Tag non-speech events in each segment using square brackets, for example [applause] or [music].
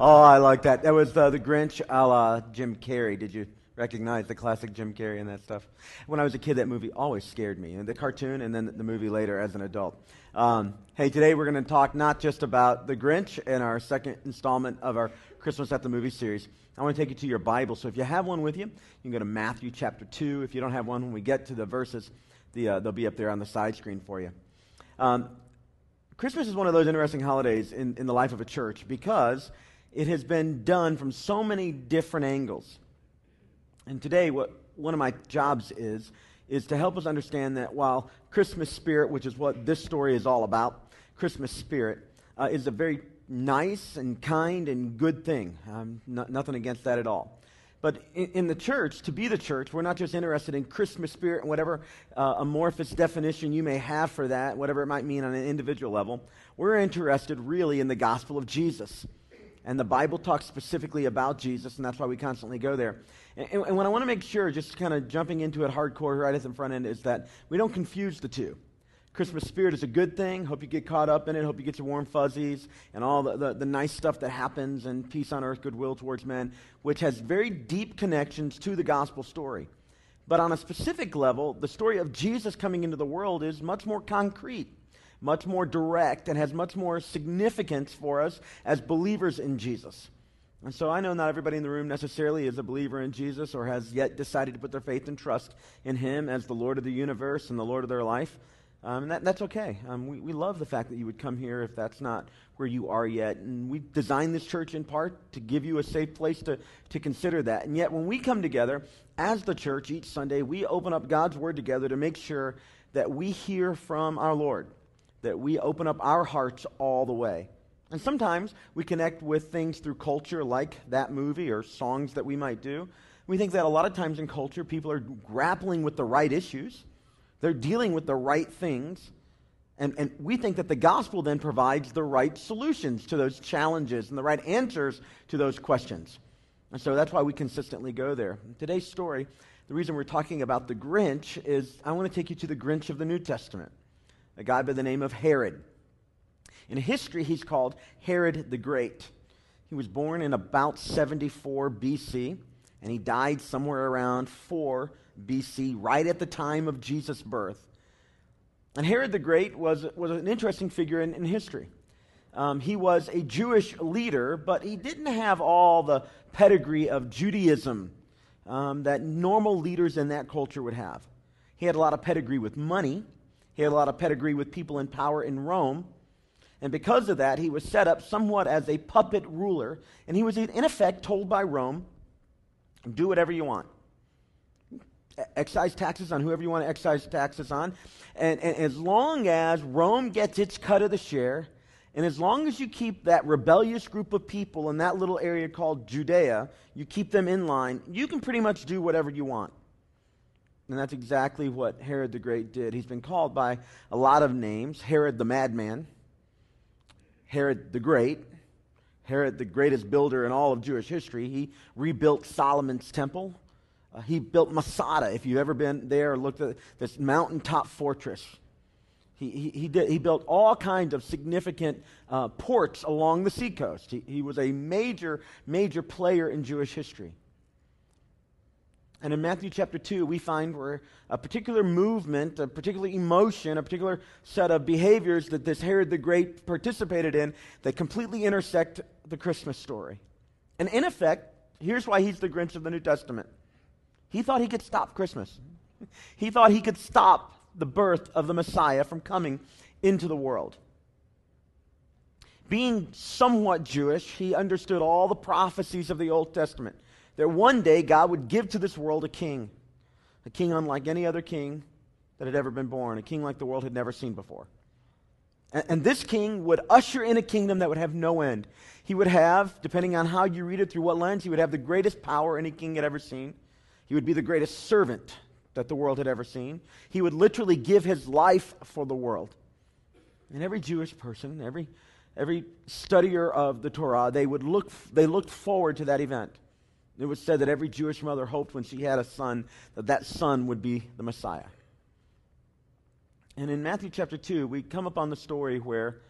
Oh, I like that. That was uh, the Grinch a la Jim Carrey. Did you recognize the classic Jim Carrey and that stuff? When I was a kid, that movie always scared me. The cartoon and then the movie later as an adult. Um, hey, today we're going to talk not just about the Grinch in our second installment of our Christmas at the Movie series. I want to take you to your Bible. So if you have one with you, you can go to Matthew chapter 2. If you don't have one, when we get to the verses, the, uh, they'll be up there on the side screen for you. Um, Christmas is one of those interesting holidays in, in the life of a church because it has been done from so many different angles. And today, what one of my jobs is, is to help us understand that while Christmas spirit, which is what this story is all about, Christmas spirit uh, is a very nice and kind and good thing. Um, nothing against that at all. But in, in, the church, to be the church, we're not just interested in Christmas spirit and whatever uh, amorphous definition you may have for that, whatever it might mean on an individual level. We're interested really in the gospel of Jesus. And the Bible talks specifically about Jesus, and that's why we constantly go there. And, and what I want to make sure, just kind of jumping into it hardcore right at the front end, is that we don't confuse the two. Christmas spirit is a good thing. Hope you get caught up in it. Hope you get your warm fuzzies and all the, the, the, nice stuff that happens and peace on earth, goodwill towards men, which has very deep connections to the gospel story. But on a specific level, the story of Jesus coming into the world is much more concrete much more direct, and has much more significance for us as believers in Jesus. And so I know not everybody in the room necessarily is a believer in Jesus or has yet decided to put their faith and trust in Him as the Lord of the universe and the Lord of their life. Um, and that, that's okay. Um, we, we love the fact that you would come here if that's not where you are yet. And we designed this church in part to give you a safe place to, to consider that. And yet, when we come together as the church each Sunday, we open up God's Word together to make sure that we hear from our Lord that we open up our hearts all the way. And sometimes we connect with things through culture, like that movie or songs that we might do. We think that a lot of times in culture, people are grappling with the right issues, they're dealing with the right things. And, and we think that the gospel then provides the right solutions to those challenges and the right answers to those questions. And so that's why we consistently go there. Today's story, the reason we're talking about the Grinch is I want to take you to the Grinch of the New Testament a guy by the name of Herod. In history, he's called Herod the Great. He was born in about 74 BC, and he died somewhere around 4 BC, right at the time of Jesus' birth. And Herod the Great was, was an interesting figure in, in history. Um, he was a Jewish leader, but he didn't have all the pedigree of Judaism um, that normal leaders in that culture would have. He had a lot of pedigree with money, he had a lot of pedigree with people in power in Rome. And because of that, he was set up somewhat as a puppet ruler. And he was, in effect, told by Rome do whatever you want. Excise taxes on whoever you want to excise taxes on. And, and as long as Rome gets its cut of the share, and as long as you keep that rebellious group of people in that little area called Judea, you keep them in line, you can pretty much do whatever you want. And that's exactly what Herod the Great did. He's been called by a lot of names Herod the Madman, Herod the Great, Herod the greatest builder in all of Jewish history. He rebuilt Solomon's temple. Uh, he built Masada, if you've ever been there looked at this mountaintop fortress. He, he, he, did, he built all kinds of significant uh, ports along the seacoast. He, he was a major, major player in Jewish history. And in Matthew chapter 2, we find where a particular movement, a particular emotion, a particular set of behaviors that this Herod the Great participated in that completely intersect the Christmas story. And in effect, here's why he's the Grinch of the New Testament. He thought he could stop Christmas. [laughs] He thought he could stop the birth of the Messiah from coming into the world. Being somewhat Jewish, he understood all the prophecies of the Old Testament that one day God would give to this world a king, a king unlike any other king that had ever been born, a king like the world had never seen before. And, and this king would usher in a kingdom that would have no end. He would have, depending on how you read it through what lens, he would have the greatest power any king had ever seen. He would be the greatest servant that the world had ever seen. He would literally give his life for the world. And every Jewish person, every, every studier of the Torah, they would look, they looked forward to that event. It was said that every Jewish mother hoped when she had a son that that son would be the Messiah. And in Matthew chapter 2, we come upon the story where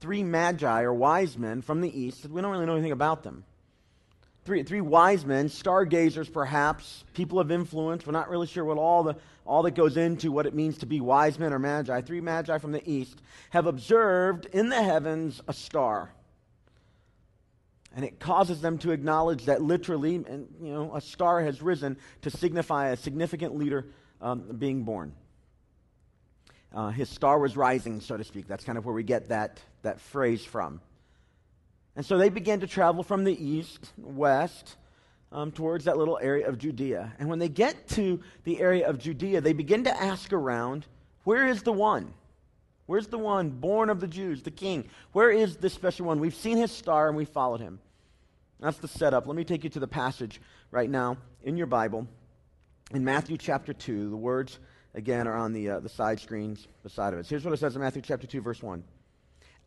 three magi or wise men from the east. We don't really know anything about them. Three, three wise men, stargazers perhaps, people of influence. We're not really sure what all, the, all that goes into what it means to be wise men or magi. Three magi from the east have observed in the heavens a star. And it causes them to acknowledge that literally, and, you know, a star has risen to signify a significant leader um, being born. Uh, his star was rising, so to speak. That's kind of where we get that, that phrase from. And so they began to travel from the east, west, um, towards that little area of Judea. And when they get to the area of Judea, they begin to ask around, where is the one? Where's the one born of the Jews, the king? Where is this special one? We've seen his star and we followed him. That's the setup. Let me take you to the passage right now in your Bible. In Matthew chapter 2, the words again, are on the, uh, the side screens beside of us. Here's what it says in Matthew chapter 2, verse 1.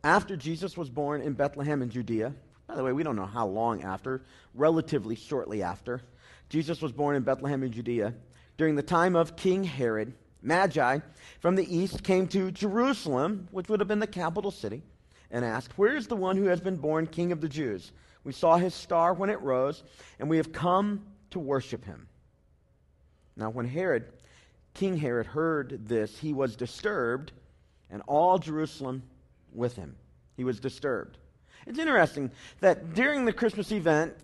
After Jesus was born in Bethlehem in Judea, by the way, we don't know how long after, relatively shortly after, Jesus was born in Bethlehem in Judea. During the time of King Herod, Magi from the east came to Jerusalem, which would have been the capital city, and asked, Where is the one who has been born King of the Jews? We saw his star when it rose, and we have come to worship him. Now, when Herod King Herod heard this, he was disturbed, and all Jerusalem with him. He was disturbed. It's interesting that during the Christmas event,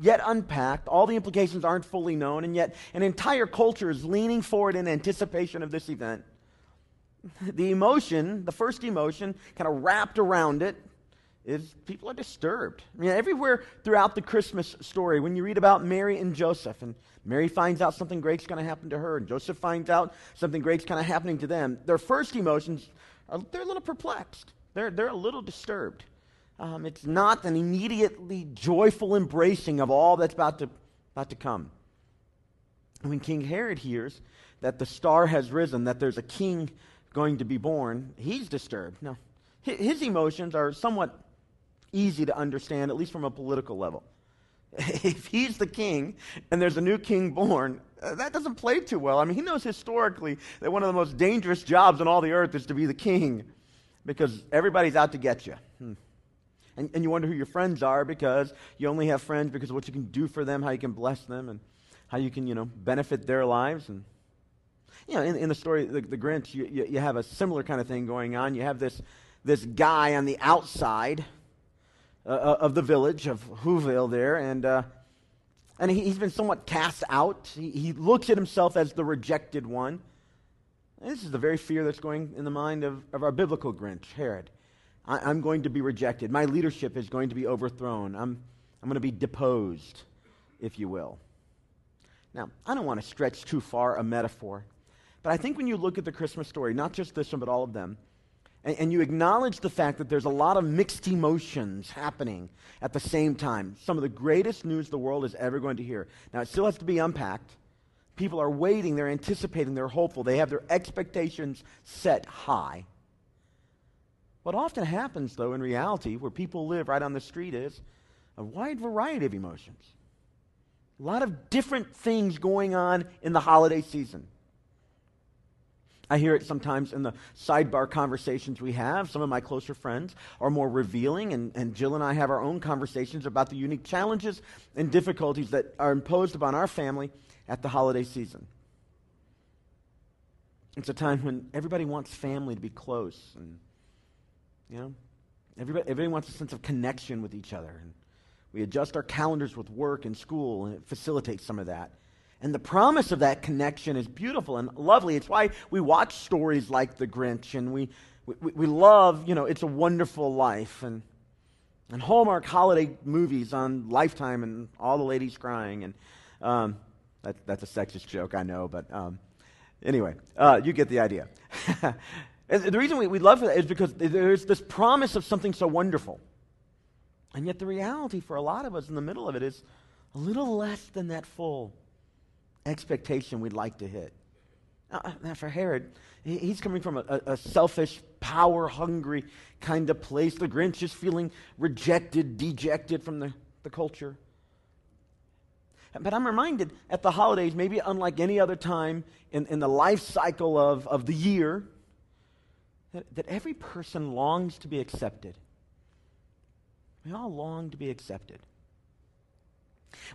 yet unpacked, all the implications aren't fully known, and yet an entire culture is leaning forward in anticipation of this event. The emotion, the first emotion, kind of wrapped around it, is people are disturbed. I mean, everywhere throughout the Christmas story, when you read about Mary and Joseph, and Mary finds out something great's going to happen to her, and Joseph finds out something great's kind of happening to them, their first emotions are they're a little perplexed. They're, they're a little disturbed. Um, it's not an immediately joyful embracing of all that's about to, about to come. When King Herod hears that the star has risen, that there's a king going to be born, he's disturbed. Now, his emotions are somewhat easy to understand, at least from a political level. [laughs] If he's the king and there's a new king born, uh, that doesn't play too well. I mean, he knows historically that one of the most dangerous jobs on all the earth is to be the king because everybody's out to get you. Hmm. And, and you wonder who your friends are because you only have friends because of what you can do for them, how you can bless them, and how you can, you know, benefit their lives. And, you know, in, in the story, the, the Grinch, you, you, you have a similar kind of thing going on. You have this, this guy on the outside uh, uh, of the village of Whoville there, and, uh, and he, has been somewhat cast out. He, he, looks at himself as the rejected one. And this is the very fear that's going in the mind of, of our biblical Grinch, Herod. I, am going to be rejected. My leadership is going to be overthrown. I'm, I'm going to be deposed, if you will. Now, I don't want to stretch too far a metaphor, but I think when you look at the Christmas story, not just this one, but all of them, and, and you acknowledge the fact that there's a lot of mixed emotions happening at the same time. Some of the greatest news the world is ever going to hear. Now, it still has to be unpacked. People are waiting, they're anticipating, they're hopeful, they have their expectations set high. What often happens, though, in reality, where people live right on the street, is a wide variety of emotions. A lot of different things going on in the holiday season. I hear it sometimes in the sidebar conversations we have. Some of my closer friends are more revealing, and, and Jill and I have our own conversations about the unique challenges and difficulties that are imposed upon our family at the holiday season. It's a time when everybody wants family to be close, and you know, everybody, everybody wants a sense of connection with each other. And we adjust our calendars with work and school, and it facilitates some of that. And the promise of that connection is beautiful and lovely. It's why we watch stories like The Grinch and we, we, we love, you know, It's a Wonderful Life and, and Hallmark holiday movies on Lifetime and all the ladies crying. And um, that, that's a sexist joke, I know, but um, anyway, uh, you get the idea. [laughs] the reason we, we love that is because there's this promise of something so wonderful. And yet the reality for a lot of us in the middle of it is a little less than that full expectation we'd like to hit. Now, now for Herod, he's coming from a, a selfish, power hungry kind of place. The Grinch is feeling rejected, dejected from the, the culture. But I'm reminded at the holidays, maybe unlike any other time in, in the life cycle of, of the year, that, that every person longs to be accepted. We all long to be accepted.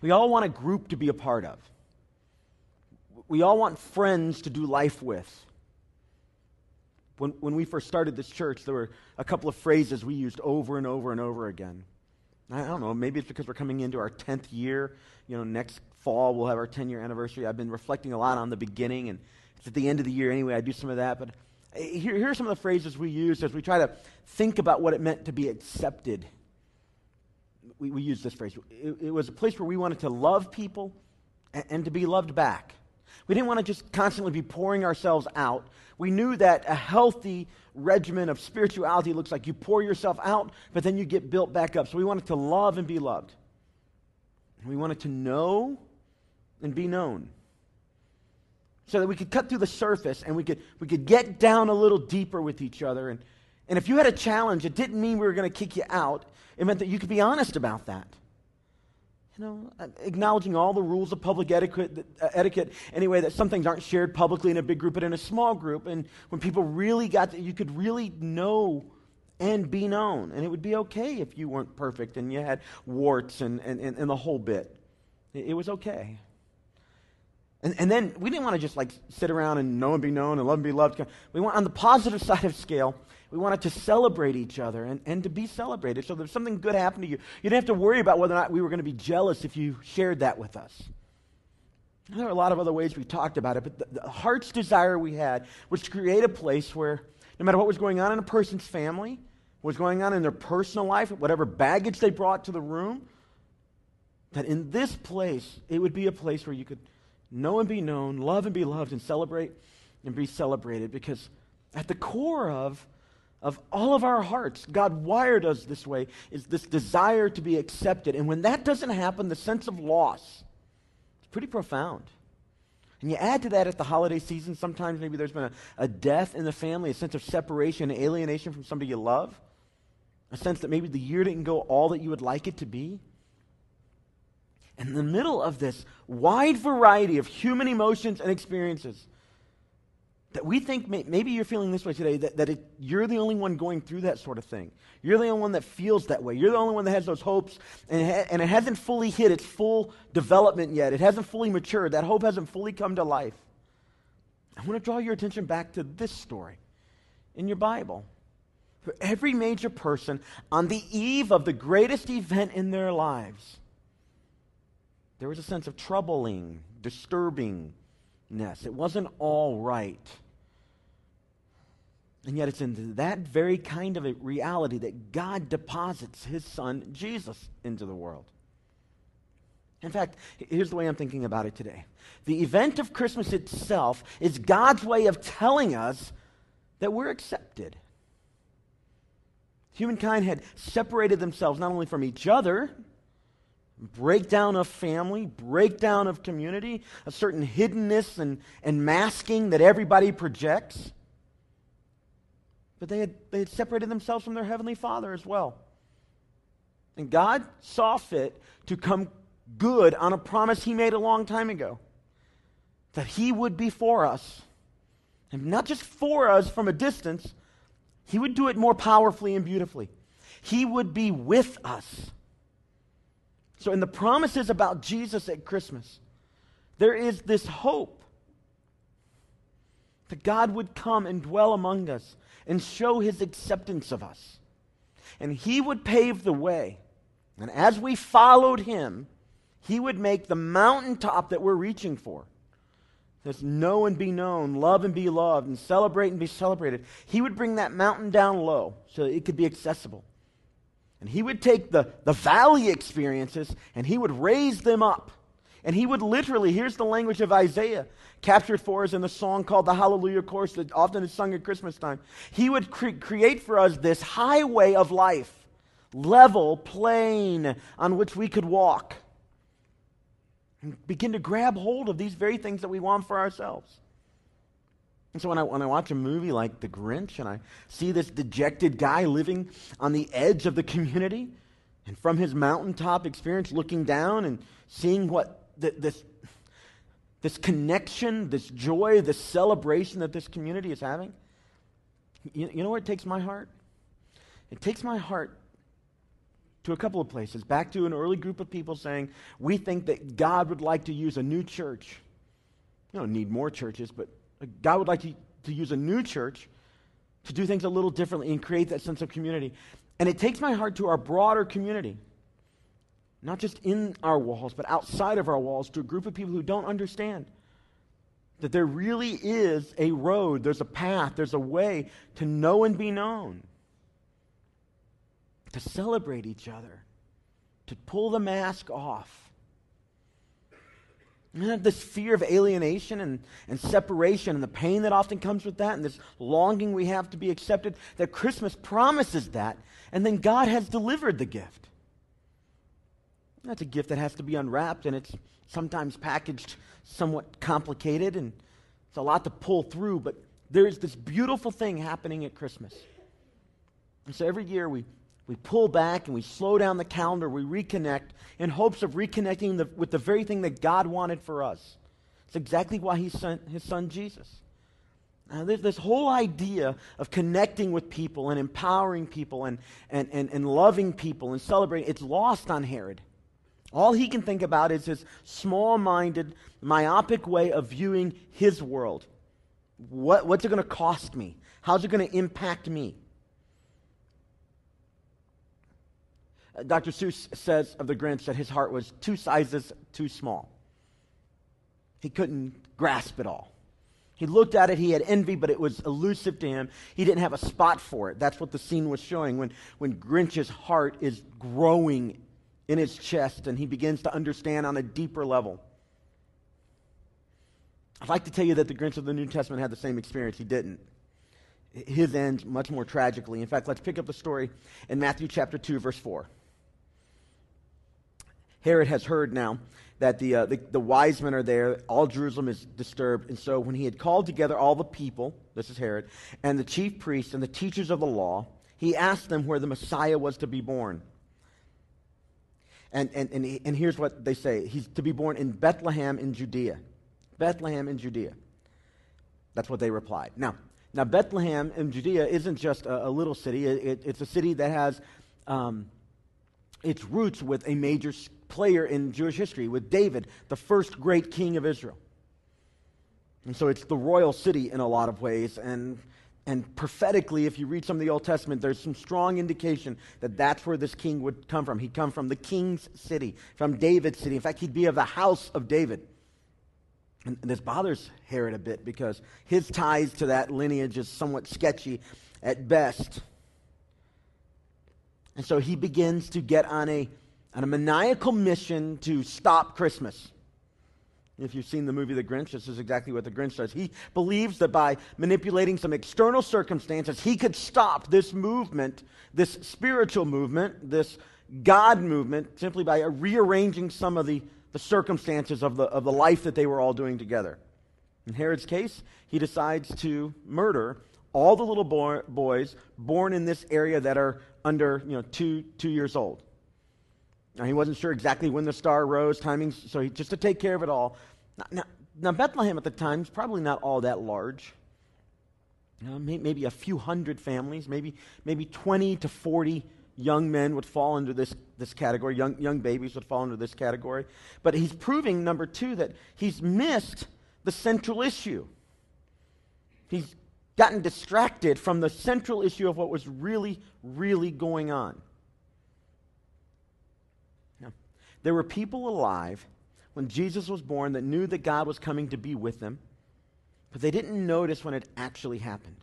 We all want a group to be a part of. We all want friends to do life with. When, when we first started this church, there were a couple of phrases we used over and over and over again. I don't know, maybe it's because we're coming into our 10th year. You know, next fall we'll have our 10 year anniversary. I've been reflecting a lot on the beginning, and it's at the end of the year anyway. I do some of that. But eh, here, here are some of the phrases we use as we try to think about what it meant to be accepted. We, we use this phrase. It, it was a place where we wanted to love people and, and to be loved back. We didn't want to just constantly be pouring ourselves out. We knew that a healthy regimen of spirituality looks like you pour yourself out, but then you get built back up. So we wanted to love and be loved. We wanted to know and be known. So that we could cut through the surface and we could, we could get down a little deeper with each other. And, and if you had a challenge, it didn't mean we were going to kick you out. It meant that you could be honest about that you know, uh, acknowledging all the rules of public etiquette, uh, etiquette anyway, that some things aren't shared publicly in a big group, but in a small group. And when people really got to, you could really know and be known. And it would be okay if you weren't perfect and you had warts and, and, and, and the whole bit. It, it was okay. And, and then we didn't want to just like sit around and know and be known and love and be loved. We want on the positive [laughs] side of scale, we wanted to celebrate each other and, and to be celebrated. So if something good happened to you, you didn't have to worry about whether or not we were going to be jealous if you shared that with us. There are a lot of other ways we talked about it, but the, the heart's desire we had was to create a place where no matter what was going on in a person's family, what was going on in their personal life, whatever baggage they brought to the room, that in this place, it would be a place where you could know and be known, love and be loved, and celebrate and be celebrated. Because at the core of of all of our hearts, God wired us this way, is this desire to be accepted. And when that doesn't happen, the sense of loss is pretty profound. And you add to that at the holiday season, sometimes maybe there's been a, a death in the family, a sense of separation, alienation from somebody you love, a sense that maybe the year didn't go all that you would like it to be. And in the middle of this wide variety of human emotions and experiences, that we think may, maybe you're feeling this way today that, that it, you're the only one going through that sort of thing. You're the only one that feels that way. You're the only one that has those hopes, and it, ha- and it hasn't fully hit its full development yet. It hasn't fully matured. That hope hasn't fully come to life. I want to draw your attention back to this story in your Bible. For every major person, on the eve of the greatest event in their lives, there was a sense of troubling, disturbingness. It wasn't all right. And yet, it's in that very kind of a reality that God deposits his son, Jesus, into the world. In fact, here's the way I'm thinking about it today the event of Christmas itself is God's way of telling us that we're accepted. Humankind had separated themselves not only from each other, breakdown of family, breakdown of community, a certain hiddenness and, and masking that everybody projects. But they had, they had separated themselves from their Heavenly Father as well. And God saw fit to come good on a promise He made a long time ago that He would be for us. And not just for us from a distance, He would do it more powerfully and beautifully. He would be with us. So, in the promises about Jesus at Christmas, there is this hope that God would come and dwell among us and show his acceptance of us. And he would pave the way. And as we followed him, he would make the mountaintop that we're reaching for. That's know and be known, love and be loved, and celebrate and be celebrated. He would bring that mountain down low so it could be accessible. And he would take the, the valley experiences and he would raise them up. And he would literally, here's the language of Isaiah, captured for us in the song called the Hallelujah Chorus that often is sung at Christmas time. He would cre- create for us this highway of life, level, plain, on which we could walk. And begin to grab hold of these very things that we want for ourselves. And so when I, when I watch a movie like The Grinch and I see this dejected guy living on the edge of the community, and from his mountaintop experience looking down and seeing what th- this, this connection, this joy, this celebration that this community is having. You, you know where it takes my heart? It takes my heart to a couple of places. Back to an early group of people saying, We think that God would like to use a new church. You don't need more churches, but uh, God would like to, to use a new church to do things a little differently and create that sense of community. And it takes my heart to our broader community, not just in our walls, but outside of our walls, to a group of people who don't understand that there really is a road, there's a path, there's a way to know and be known, to celebrate each other, to pull the mask off. And this fear of alienation and, and separation and the pain that often comes with that, and this longing we have to be accepted, that Christmas promises that, and then God has delivered the gift. That's a gift that has to be unwrapped, and it's sometimes packaged somewhat complicated, and it's a lot to pull through, but there's this beautiful thing happening at Christmas. And so every year we, we pull back and we slow down the calendar, we reconnect in hopes of reconnecting the, with the very thing that God wanted for us. It's exactly why He sent His Son Jesus. Now, there's this whole idea of connecting with people and empowering people and, and, and, and loving people and celebrating, it's lost on Herod. All he can think about is his small minded, myopic way of viewing his world. What, what's it going to cost me? How's it going to impact me? Uh, Dr. Seuss says of the Grinch that his heart was two sizes too small. He couldn't grasp it all. He looked at it, he had envy, but it was elusive to him. He didn't have a spot for it. That's what the scene was showing when, when Grinch's heart is growing in his chest and he begins to understand on a deeper level. I'd like to tell you that the Grinch of the New Testament had the same experience. He didn't. His ends much more tragically. In fact, let's pick up the story in Matthew chapter 2, verse 4. Herod has heard now that the, uh, the, the, wise men are there, all Jerusalem is disturbed. And so when he had called together all the people, this is Herod, and the chief priests and the teachers of the law, he asked them where the Messiah was to be born. And, and, and, and here's what they say He's to be born in Bethlehem in Judea. Bethlehem in Judea. That's what they replied. Now, now Bethlehem in Judea isn't just a, a little city, it, it, it's a city that has um, its roots with a major player in Jewish history, with David, the first great king of Israel. And so it's the royal city in a lot of ways. And and prophetically, if you read some of the Old Testament, there's some strong indication that that's where this king would come from. He'd come from the king's city, from David's city. In fact, he'd be of the house of David. And this bothers Herod a bit because his ties to that lineage is somewhat sketchy at best. And so he begins to get on a, on a maniacal mission to stop Christmas. If you've seen the movie The Grinch, this is exactly what the Grinch does. He believes that by manipulating some external circumstances, he could stop this movement, this spiritual movement, this God movement, simply by rearranging some of the, the circumstances of the, of the life that they were all doing together. In Herod's case, he decides to murder all the little boy, boys born in this area that are under you know, two, two years old. Now, he wasn't sure exactly when the star rose, timings, so he, just to take care of it all. Now, now, now Bethlehem at the time is probably not all that large. Maybe a few hundred families, maybe, maybe 20 to 40 young men would fall under this, this category, young, young babies would fall under this category. But he's proving, number two, that he's missed the central issue. He's gotten distracted from the central issue of what was really, really going on. There were people alive when Jesus was born that knew that God was coming to be with them, but they didn't notice when it actually happened.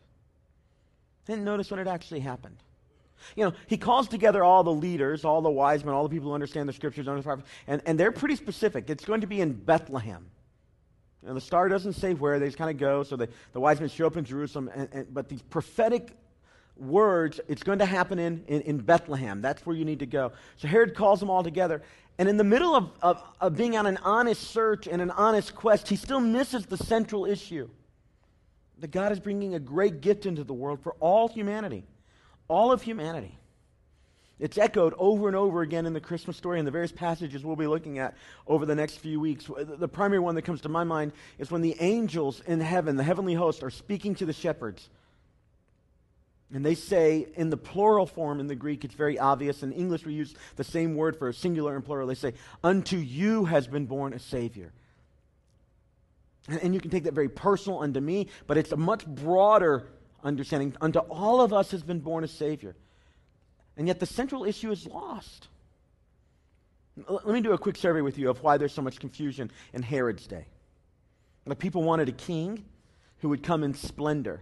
They didn't notice when it actually happened. You know, he calls together all the leaders, all the wise men, all the people who understand the scriptures, and, and they're pretty specific. It's going to be in Bethlehem. And the star doesn't say where, they just kind of go. So the, the wise men show up in Jerusalem, and, and, but these prophetic words, it's going to happen in, in, in, Bethlehem. That's where you need to go. So Herod calls them all together. And in the middle of, of, of being on an honest search and an honest quest, he still misses the central issue that God is bringing a great gift into the world for all humanity, all of humanity. It's echoed over and over again in the Christmas story and the various passages we'll be looking at over the next few weeks. The primary one that comes to my mind is when the angels in heaven, the heavenly host, are speaking to the shepherds. And they say in the plural form in the Greek, it's very obvious. In English, we use the same word for a singular and plural. They say, Unto you has been born a Savior. And, and you can take that very personal unto me, but it's a much broader understanding. Unto all of us has been born a Savior. And yet the central issue is lost. Let me do a quick survey with you of why there's so much confusion in Herod's day. The people wanted a king who would come in splendor.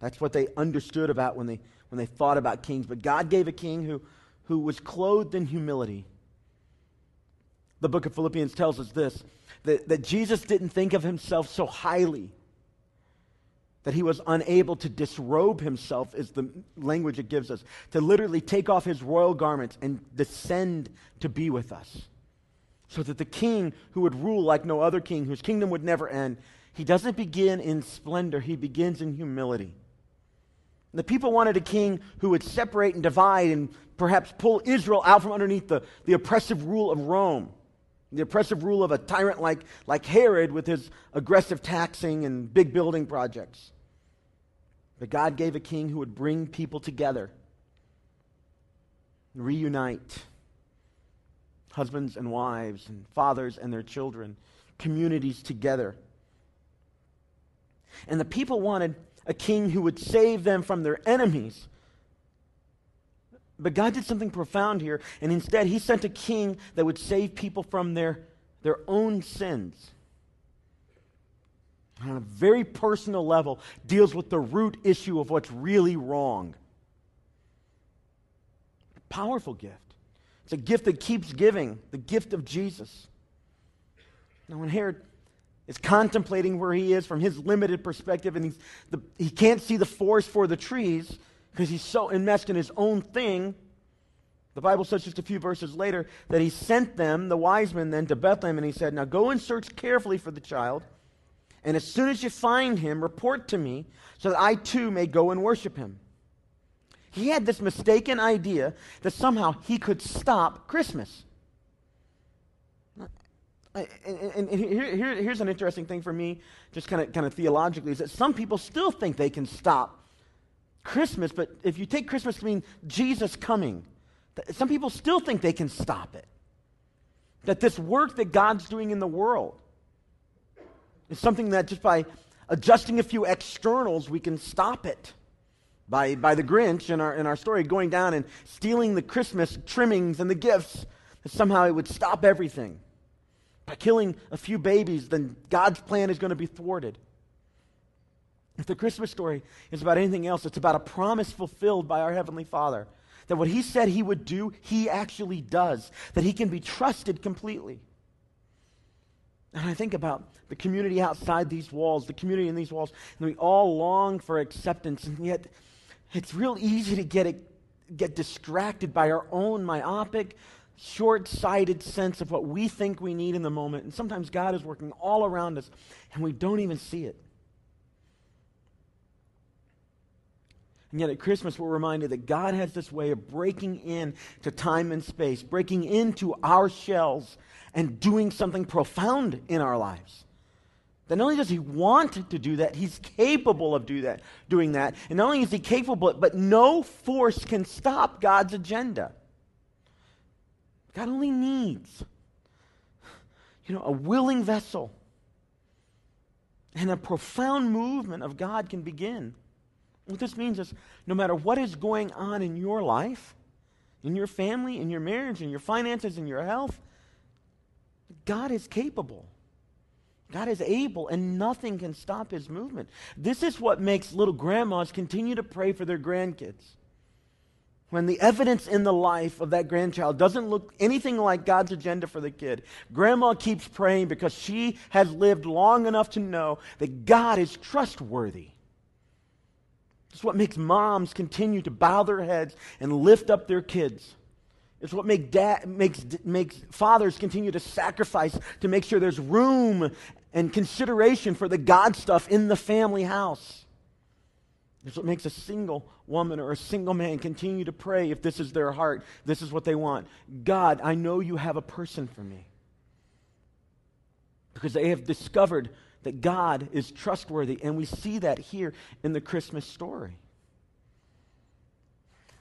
That's what they understood about when they, when they thought about kings. But God gave a king who, who was clothed in humility. The book of Philippians tells us this that, that Jesus didn't think of himself so highly that he was unable to disrobe himself, is the language it gives us, to literally take off his royal garments and descend to be with us. So that the king who would rule like no other king, whose kingdom would never end, he doesn't begin in splendor, he begins in humility. The people wanted a king who would separate and divide and perhaps pull Israel out from underneath the, the oppressive rule of Rome, the oppressive rule of a tyrant like, like Herod with his aggressive taxing and big building projects. But God gave a king who would bring people together, reunite husbands and wives, and fathers and their children, communities together. And the people wanted a king who would save them from their enemies. But God did something profound here, and instead, He sent a king that would save people from their, their own sins. On a very personal level, deals with the root issue of what's really wrong. Powerful gift. It's a gift that keeps giving, the gift of Jesus. Now, when Herod is contemplating where he is from his limited perspective, and the, he can't see the forest for the trees because he's so enmeshed in his own thing. The Bible says just a few verses later that he sent them, the wise men, then to Bethlehem, and he said, Now go and search carefully for the child, and as soon as you find him, report to me, so that I too may go and worship him. He had this mistaken idea that somehow he could stop Christmas and, and here, here, here's an interesting thing for me, just kind of kind of theologically, is that some people still think they can stop Christmas, but if you take Christmas to mean Jesus coming, some people still think they can stop it. That this work that God's doing in the world is something that just by adjusting a few externals, we can stop it. By, by the Grinch in our, in our story going down and stealing the Christmas trimmings and the gifts, that somehow it would stop everything by killing a few babies, then God's plan is going to be thwarted. If the Christmas story is about anything else, it's about a promise fulfilled by our Heavenly Father. That what He said He would do, He actually does. That He can be trusted completely. And I think about the community outside these walls, the community in these walls, and we all long for acceptance, and yet it's real easy to get, get distracted by our own myopic, short sighted sense of what we think we need in the moment. And sometimes God is working all around us and we don't even see it. And yet at Christmas, we're reminded that God has this way of breaking in to time and space, breaking into our shells, and doing something profound in our lives. That not only does he want to do that, he's capable of do that, doing that. And not only is he capable, but no force can stop God's agenda. God only needs, you know, a willing vessel. And a profound movement of God can begin. What this means is no matter what is going on in your life, in your family, in your marriage, in your finances, in your health, God is capable. God is able, and nothing can stop his movement. This is what makes little grandmas continue to pray for their grandkids when the evidence in the life of that grandchild doesn't look anything like God's agenda for the kid, grandma keeps praying because she has lived long enough to know that God is trustworthy. It's what makes moms continue to bow their heads and lift up their kids. It's what make dad, makes, makes fathers continue to sacrifice to make sure there's room and consideration for the God stuff in the family house. It's what makes a single woman or a single man continue to pray if this is their heart, this is what they want. God, I know you have a person for me. Because they have discovered that God is trustworthy, and we see that here in the Christmas story.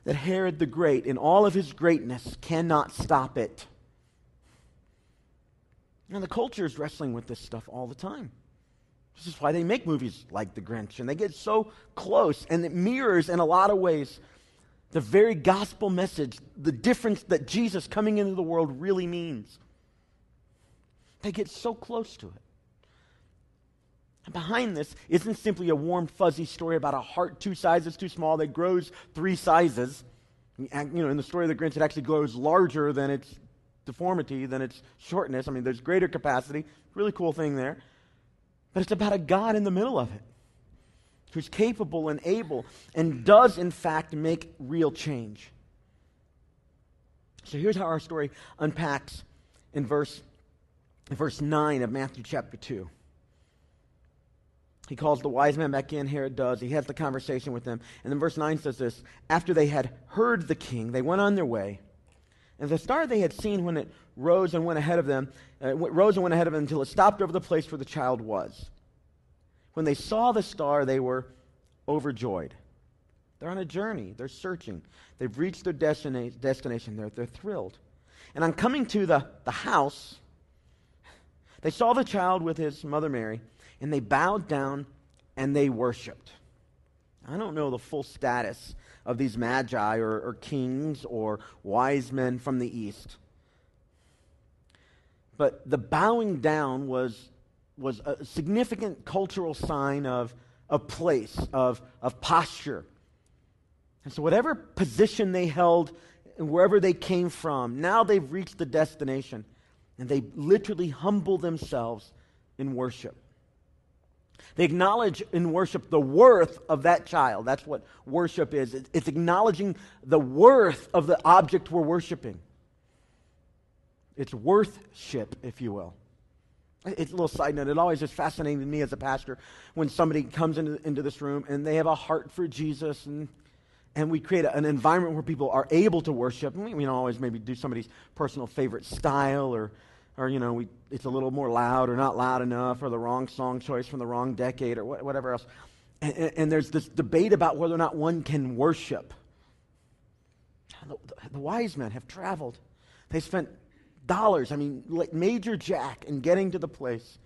that Herod the Great, in all of his greatness, cannot stop it. And the culture is wrestling with this stuff all the time. This is why they make movies like The Grinch, and they get so close, and it mirrors in a lot of ways the very gospel message, the difference that Jesus coming into the world really means. They get so close to it. And behind this isn't simply a warm, fuzzy story about a heart two sizes too small that grows three sizes. You know, in the story of the Grinch, it actually grows larger than its deformity, than its shortness. I mean, there's greater capacity. Really cool thing there. But it's about a God in the middle of it who's capable and able and does, in fact, make real change. So here's how our story unpacks in verse, in verse 9 of Matthew chapter 2. He calls the wise men back in, Herod does. He has the conversation with them. And then verse 9 says this After they had heard the king, they went on their way. And the star they had seen when it rose and went ahead of them, uh, rose and went ahead of them until it stopped over the place where the child was. When they saw the star, they were overjoyed. They're on a journey, they're searching. They've reached their destina- destination, they're, they're thrilled. And on coming to the, the house, they saw the child with his mother Mary and they bowed down and they worshiped. I don't know the full status of these magi or, or kings or wise men from the east. But the bowing down was, was a significant cultural sign of, a place, of, of posture. And so, whatever position they held and wherever they came from, now they've reached the destination and they literally humble themselves in worship. They acknowledge in worship the worth of that child. That's what worship is. It's acknowledging the worth of the object we're worshiping. It's worthship, if you will. It's a little side note. It always just fascinated me as a pastor when somebody comes into, into this room and they have a heart for Jesus and and we create an environment where people are able to worship. We, we don't always maybe do somebody's personal favorite style or or you know we, it's a little more loud or not loud enough or the wrong song choice from the wrong decade or wh- whatever else. And, and, there's this debate about whether or not one can worship. The, the wise men have traveled. They spent dollars i mean like major jack in getting to the place.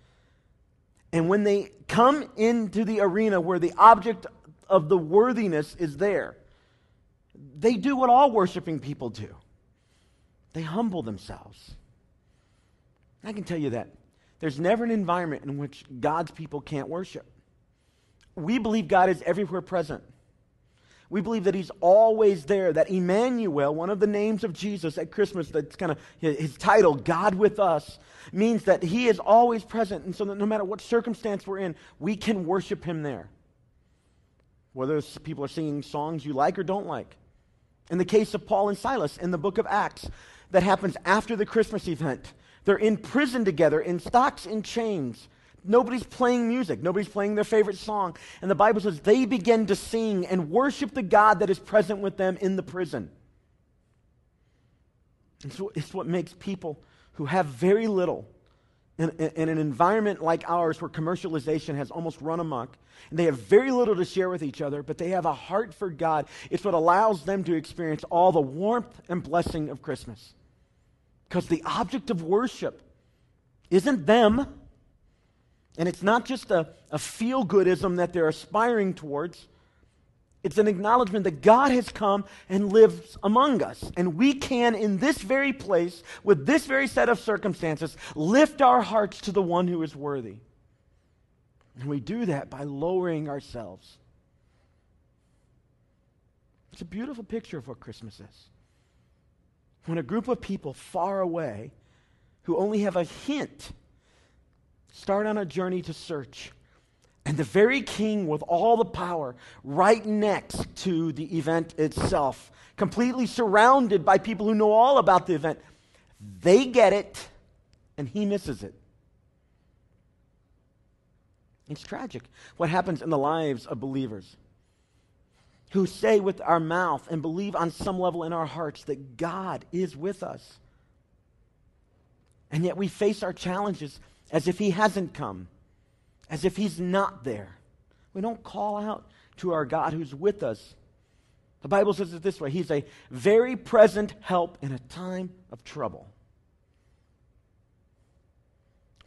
And when they come into the arena where the object of the worthiness is there they do what all worshiping people do. They humble themselves I can tell you that. There's never an environment in which God's people can't worship. We believe God is everywhere present. We believe that He's always there, that Emmanuel, one of the names of Jesus at Christmas, that's kind of his title, God with us, means that He is always present. And so that no matter what circumstance we're in, we can worship Him there. Whether people are singing songs you like or don't like. In the case of Paul and Silas in the book of Acts, that happens after the Christmas event. They're in prison together, in stocks and chains. Nobody's playing music. Nobody's playing their favorite song. And the Bible says they begin to sing and worship the God that is present with them in the prison. And so it's what makes people who have very little in, in, in, an environment like ours where commercialization has almost run amok, and they have very little to share with each other, but they have a heart for God, it's what allows them to experience all the warmth and blessing of Christmas. Because the object of worship isn't them, and it's not just a, a feel goodism that they're aspiring towards. It's an acknowledgement that God has come and lives among us. And we can, in this very place, with this very set of circumstances, lift our hearts to the one who is worthy. And we do that by lowering ourselves. It's a beautiful picture of what Christmas is when a group of people far away who only have a hint start on a journey to search. And the very king with all the power right next to the event itself, completely surrounded by people who know all about the event, they get it and he misses it. It's tragic what happens in the lives of believers who say with our mouth and believe on some level in our hearts that God is with us. And yet we face our challenges as if He hasn't come, as if He's not there. We don't call out to our God who's with us. The Bible says it this way He's a very present help in a time of trouble.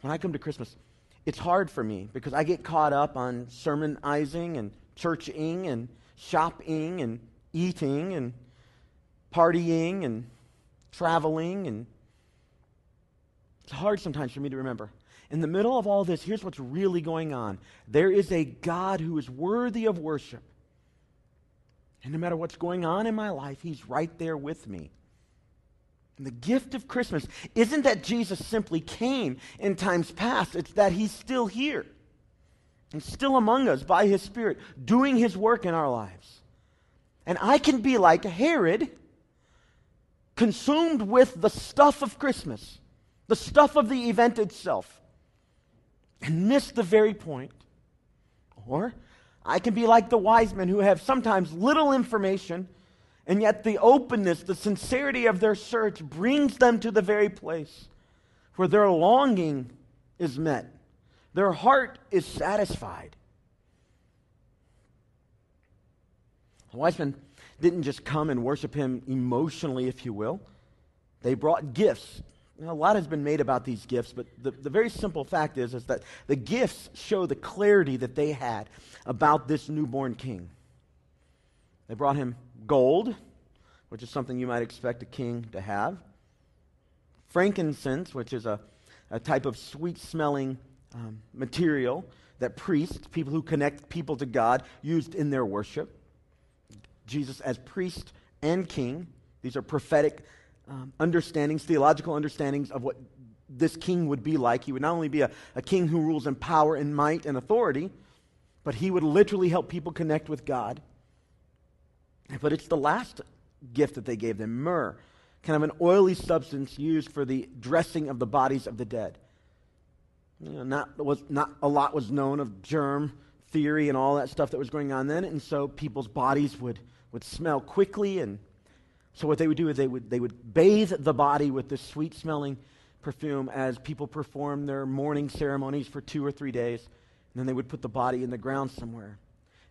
When I come to Christmas, it's hard for me because I get caught up on sermonizing and churching and shopping and eating and partying and traveling and it's hard sometimes for me to remember. In the middle of all this, here's what's really going on. There is a God who is worthy of worship. And no matter what's going on in my life, He's right there with me. And the gift of Christmas isn't that Jesus simply came in times past, it's that He's still here and still among us by His Spirit, doing His work in our lives. And I can be like Herod, consumed with the stuff of Christmas, the stuff of the event itself, and miss the very point. Or I can be like the wise men who have sometimes little information, and yet the openness, the sincerity of their search brings them to the very place where their longing is met, their heart is satisfied. The wise men didn't just come and worship him emotionally, if you will. They brought gifts know, a lot has been made about these gifts, but the, the very simple fact is, is that the gifts show the clarity that they had about this newborn king. They brought him gold, which is something you might expect a king to have, frankincense, which is a, a type of sweet smelling um, material that priests, people who connect people to God, used in their worship. Jesus as priest and king. These are prophetic um, understandings, theological understandings of what this king would be like. He would not only be a, a king who rules in power and might and authority, but he would literally help people connect with God. But it's the last gift that they gave them myrrh, kind of an oily substance used for the dressing of the bodies of the dead. You know, not, was, not a lot was known of germ theory and all that stuff that was going on then, and so people's bodies would, would smell quickly and so what they would do is they would, they would bathe the body with this sweet smelling perfume as people perform their mourning ceremonies for two or three days. And then they would put the body in the ground somewhere.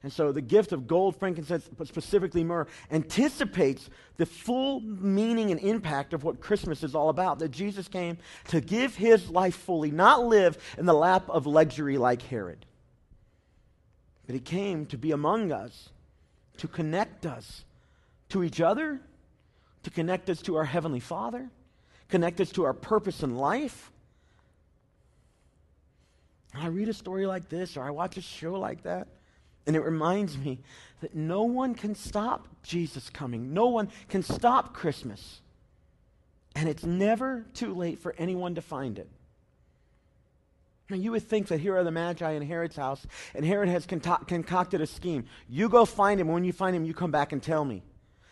And so the gift of gold, frankincense, but specifically myrrh, anticipates the full meaning and impact of what Christmas is all about. That Jesus came to give his life fully, not live in the lap of luxury like Herod. But he came to be among us, to connect us to each other to connect us to our Heavenly Father, connect us to our purpose in life. And I read a story like this or I watch a show like that, and it reminds me that no one can stop Jesus coming. No one can stop Christmas. And it's never too late for anyone to find it. Now, you would think that here are the Magi in Herod's house, and Herod has concocted a scheme. You go find him. When you find him, you come back and tell me.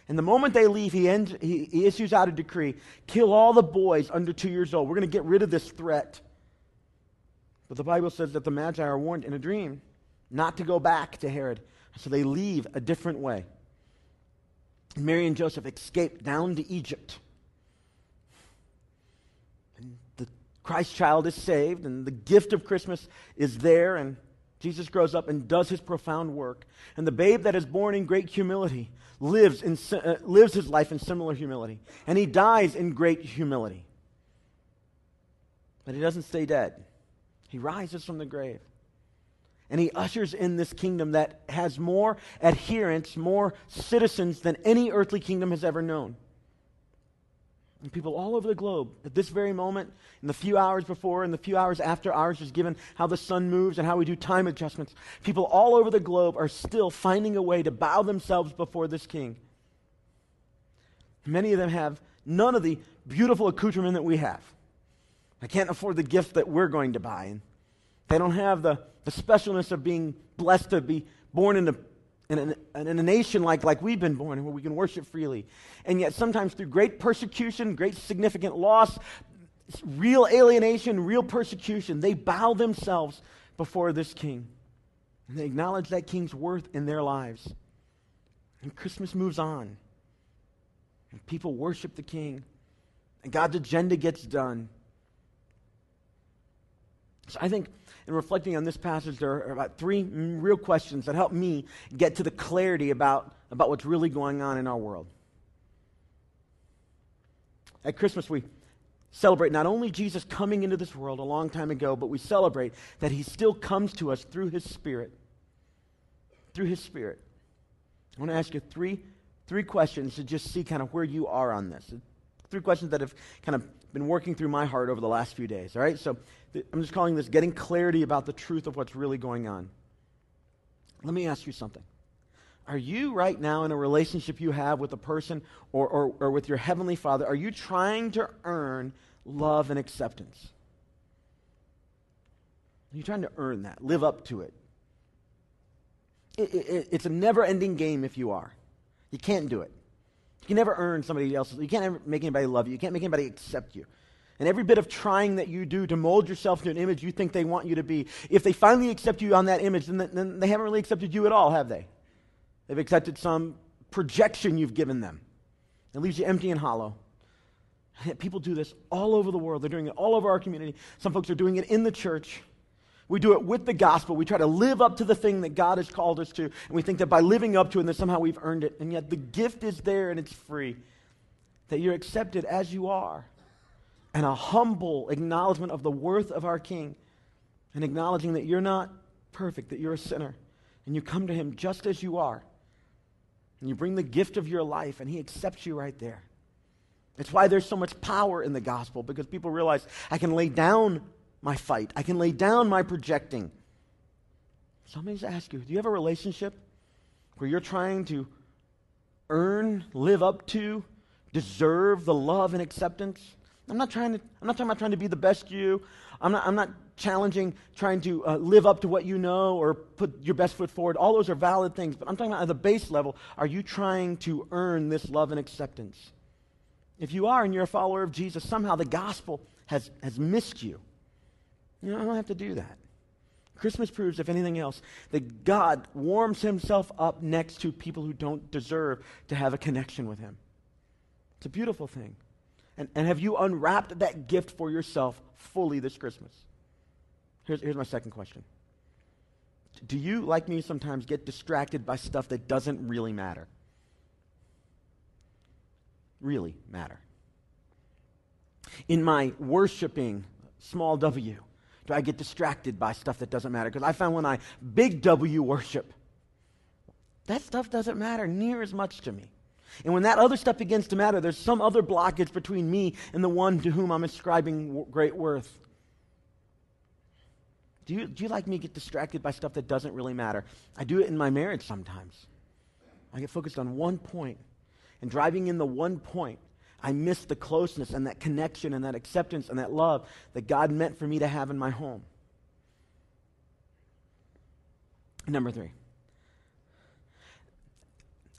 And the moment they leave, he, ends, he, he issues out a decree kill all the boys under two years old. We're going to get rid of this threat. But the Bible says that the Magi are warned in a dream not to go back to Herod. So they leave a different way. Mary and Joseph escape down to Egypt. And the Christ child is saved, and the gift of Christmas is there, and Jesus grows up and does his profound work. And the babe that is born in great humility lives, in, uh, lives his life in similar humility. And he dies in great humility. But he doesn't stay dead, he rises from the grave. And he ushers in this kingdom that has more adherents, more citizens than any earthly kingdom has ever known. And people all over the globe, at this very moment, in the few hours before and the few hours after ours is given how the sun moves and how we do time adjustments, people all over the globe are still finding a way to bow themselves before this king. Many of them have none of the beautiful accoutrement that we have. They can't afford the gift that we're going to buy. And they don't have the, the specialness of being blessed to be born in a in a, in a nation like, like we've been born, where we can worship freely. And yet, sometimes through great persecution, great significant loss, real alienation, real persecution, they bow themselves before this king. And they acknowledge that king's worth in their lives. And Christmas moves on. And people worship the king. And God's agenda gets done. So I think in reflecting on this passage, there are about three real questions that help me get to the clarity about about what's really going on in our world. At Christmas, we celebrate not only Jesus coming into this world a long time ago, but we celebrate that he still comes to us through his Spirit. Through his Spirit. I want to ask you three, three questions to just see kind of where you are on this. Three questions that have kind of been working through my heart over the last few days. All right? So I'm just calling this getting clarity about the truth of what's really going on. Let me ask you something. Are you right now in a relationship you have with a person or, or, or with your Heavenly Father? Are you trying to earn love and acceptance? Are you trying to earn that, live up to it? it, it it's a never ending game if you are. You can't do it. You can never earn somebody else's. You can't make anybody love you. You can't make anybody accept you. And every bit of trying that you do to mold yourself to an image you think they want you to be, if they finally accept you on that image, then, then they haven't really accepted you at all, have they? They've accepted some projection you've given them. It leaves you empty and hollow. [laughs] People do this all over the world. They're doing it all over our community. Some folks are doing it in the church. We do it with the gospel. We try to live up to the thing that God has called us to. And we think that by living up to it, that somehow we've earned it. And yet the gift is there and it's free. That you're accepted as you are. And a humble acknowledgement of the worth of our King. And acknowledging that you're not perfect, that you're a sinner. And you come to Him just as you are. And you bring the gift of your life, and He accepts you right there. It's why there's so much power in the gospel, because people realize I can lay down my fight, I can lay down my projecting. So let me just ask you do you have a relationship where you're trying to earn, live up to, deserve the love and acceptance? I'm not trying to, I'm not talking about trying to be the best you. I'm not, I'm not challenging trying to uh, live up to what you know or put your best foot forward. All those are valid things, but I'm talking about at the base level. Are you trying to earn this love and acceptance? If you are and you're a follower of Jesus, somehow the gospel has, has missed you. You know, I don't have to do that. Christmas proves, if anything else, that God warms himself up next to people who don't deserve to have a connection with him. It's a beautiful thing. And, and have you unwrapped that gift for yourself fully this Christmas? Here's, here's my second question Do you, like me, sometimes get distracted by stuff that doesn't really matter? Really matter. In my worshiping, small w, do I get distracted by stuff that doesn't matter? Because I found when I big W worship, that stuff doesn't matter near as much to me. And when that other stuff begins to matter, there's some other blockage between me and the one to whom I'm ascribing great worth. Do you, do you like me get distracted by stuff that doesn't really matter? I do it in my marriage sometimes. I get focused on one point, and driving in the one point, I miss the closeness and that connection and that acceptance and that love that God meant for me to have in my home. Number three.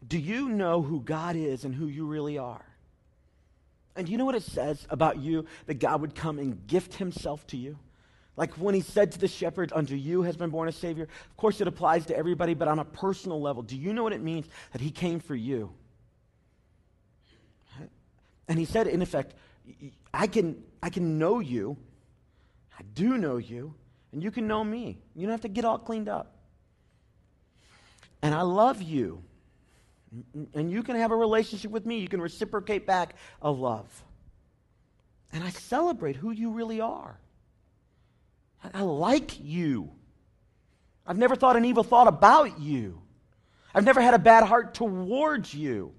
Do you know who God is and who you really are? And do you know what it says about you that God would come and gift himself to you? Like when he said to the shepherds, Unto you has been born a Savior. Of course, it applies to everybody, but on a personal level, do you know what it means that he came for you? And he said, in effect, I can, I can know you, I do know you, and you can know me. You don't have to get all cleaned up. And I love you. And you can have a relationship with me. You can reciprocate back a love. And I celebrate who you really are. I, like you. I've never thought an evil thought about you. I've never had a bad heart towards you.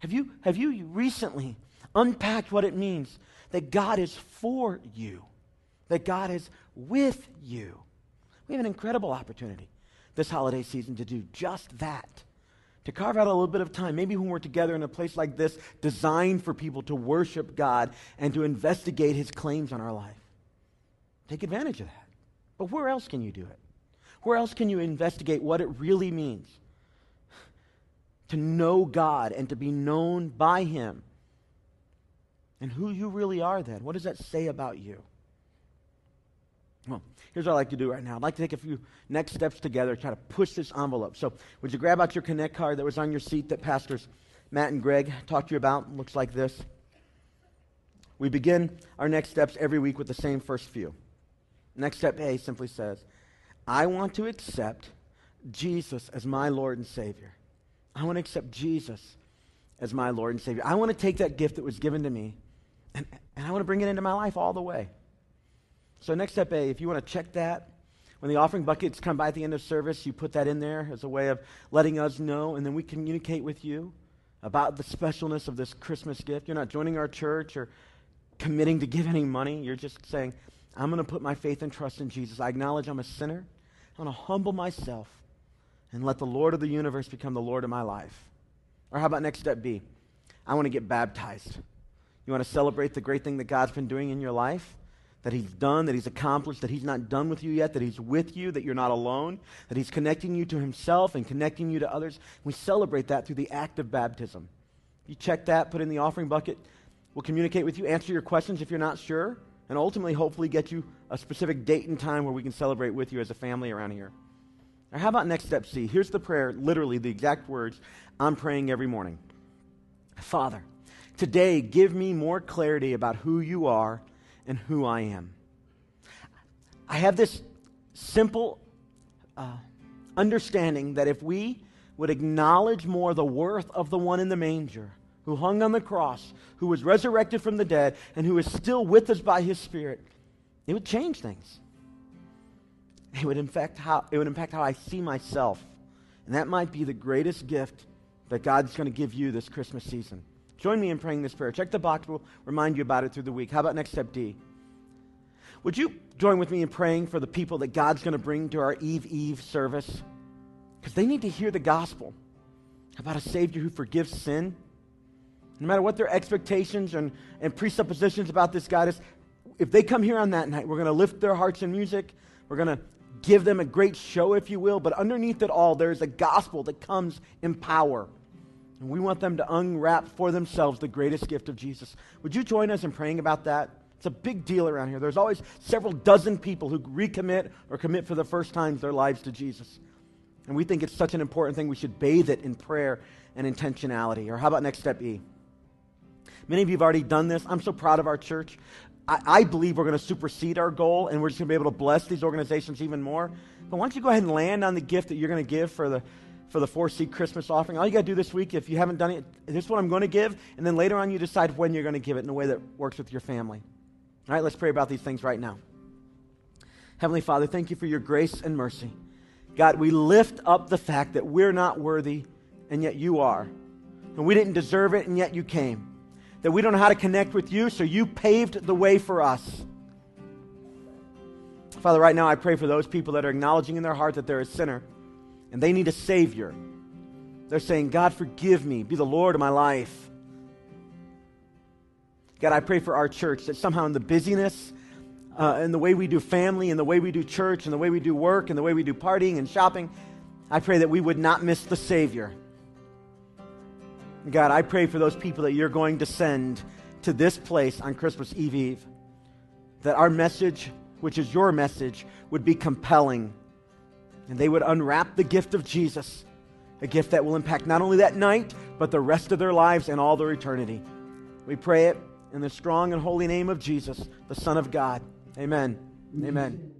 Have you, have you recently unpacked what it means that God is for you, that God is with you? We have an incredible opportunity this holiday season to do just that to carve out a little bit of time, maybe when we're together in a place like this, designed for people to worship God and to investigate his claims on our life. Take advantage of that. But where else can you do it? Where else can you investigate what it really means to know God and to be known by him? And who you really are then? What does that say about you? Well, here's what I'd like to do right now. I'd like to take a few next steps together, try to push this envelope. So, would you grab out your Connect card that was on your seat that Pastors Matt and Greg talked to you about? looks like this. We begin our next steps every week with the same first few. Next step A simply says, I want to accept Jesus as my Lord and Savior. I want to accept Jesus as my Lord and Savior. I want to take that gift that was given to me and, and I want to bring it into my life all the way. So, next step A, if you want to check that, when the offering buckets come by at the end of service, you put that in there as a way of letting us know, and then we communicate with you about the specialness of this Christmas gift. You're not joining our church or committing to give any money. You're just saying, I'm going to put my faith and trust in Jesus. I acknowledge I'm a sinner. I'm going to humble myself and let the Lord of the universe become the Lord of my life. Or how about next step B? I want to get baptized. You want to celebrate the great thing that God's been doing in your life? That He's done, that He's accomplished, that He's not done with you yet, that He's with you, that you're not alone, that He's connecting you to Himself and connecting you to others. We celebrate that through the act of baptism. You check that, put in the offering bucket. We'll communicate with you, answer your questions if you're not sure, and ultimately, hopefully, get you a specific date and time where we can celebrate with you as a family around here. Now, how about next step C? Here's the prayer, literally the exact words I'm praying every morning Father, today give me more clarity about who you are and who I am. I have this simple uh, understanding that if we would acknowledge more the worth of the one in the manger, who hung on the cross, who was resurrected from the dead, and who is still with us by his Spirit, it would change things. It would, impact how, it would impact how I see myself. And that might be the greatest gift that God's going to give you this Christmas season. Join me in praying this prayer. Check the box. We'll remind you about it through the week. How about next step D? Would you join with me in praying for the people that God's going to bring to our Eve Eve service? Because they need to hear the gospel about a Savior who forgives sin. No matter what their expectations and, and presuppositions about this God is, if they come here on that night, we're going to lift their hearts in music. We're going to give them a great show, if you will. But underneath it all, there's a gospel that comes in power. And we want them to unwrap for themselves the greatest gift of Jesus. Would you join us in praying about that? It's a big deal around here. There's always several dozen people who recommit or commit for the first time their lives to Jesus. And we think it's such an important thing, we should bathe it in prayer and intentionality. Or how about next step E? Many of you have already done this. I'm so proud of our church. I, I believe we're going to supersede our goal and we're just going to be able to bless these organizations even more. But why don't you go ahead and land on the gift that you're going to give for the for the 4C Christmas offering. All you got to do this week, if you haven't done it, this is what I'm going to give, and then later on you decide when you're going to give it in a way that works with your family. All right, let's pray about these things right now. Heavenly Father, thank you for your grace and mercy. God, we lift up the fact that we're not worthy, and yet you are. And we didn't deserve it, and yet you came. That we don't know how to connect with you, so you paved the way for us. Father, right now I pray for those people that are acknowledging in their heart that they're a sinner and they need a Savior. They're saying, God, forgive me, be the Lord of my life. God, I pray for our church that somehow in the busyness, uh, in the way we do family, in the way we do church, in the way we do work, in the way we do partying and shopping, I pray that we would not miss the Savior. God, I pray for those people that you're going to send to this place on Christmas Eve Eve, that our message, which is your message, would be compelling and they would unwrap the gift of Jesus, a gift that will impact not only that night, but the rest of their lives and all their eternity. We pray it in the strong and holy name of Jesus, the Son of God. Amen. Amen.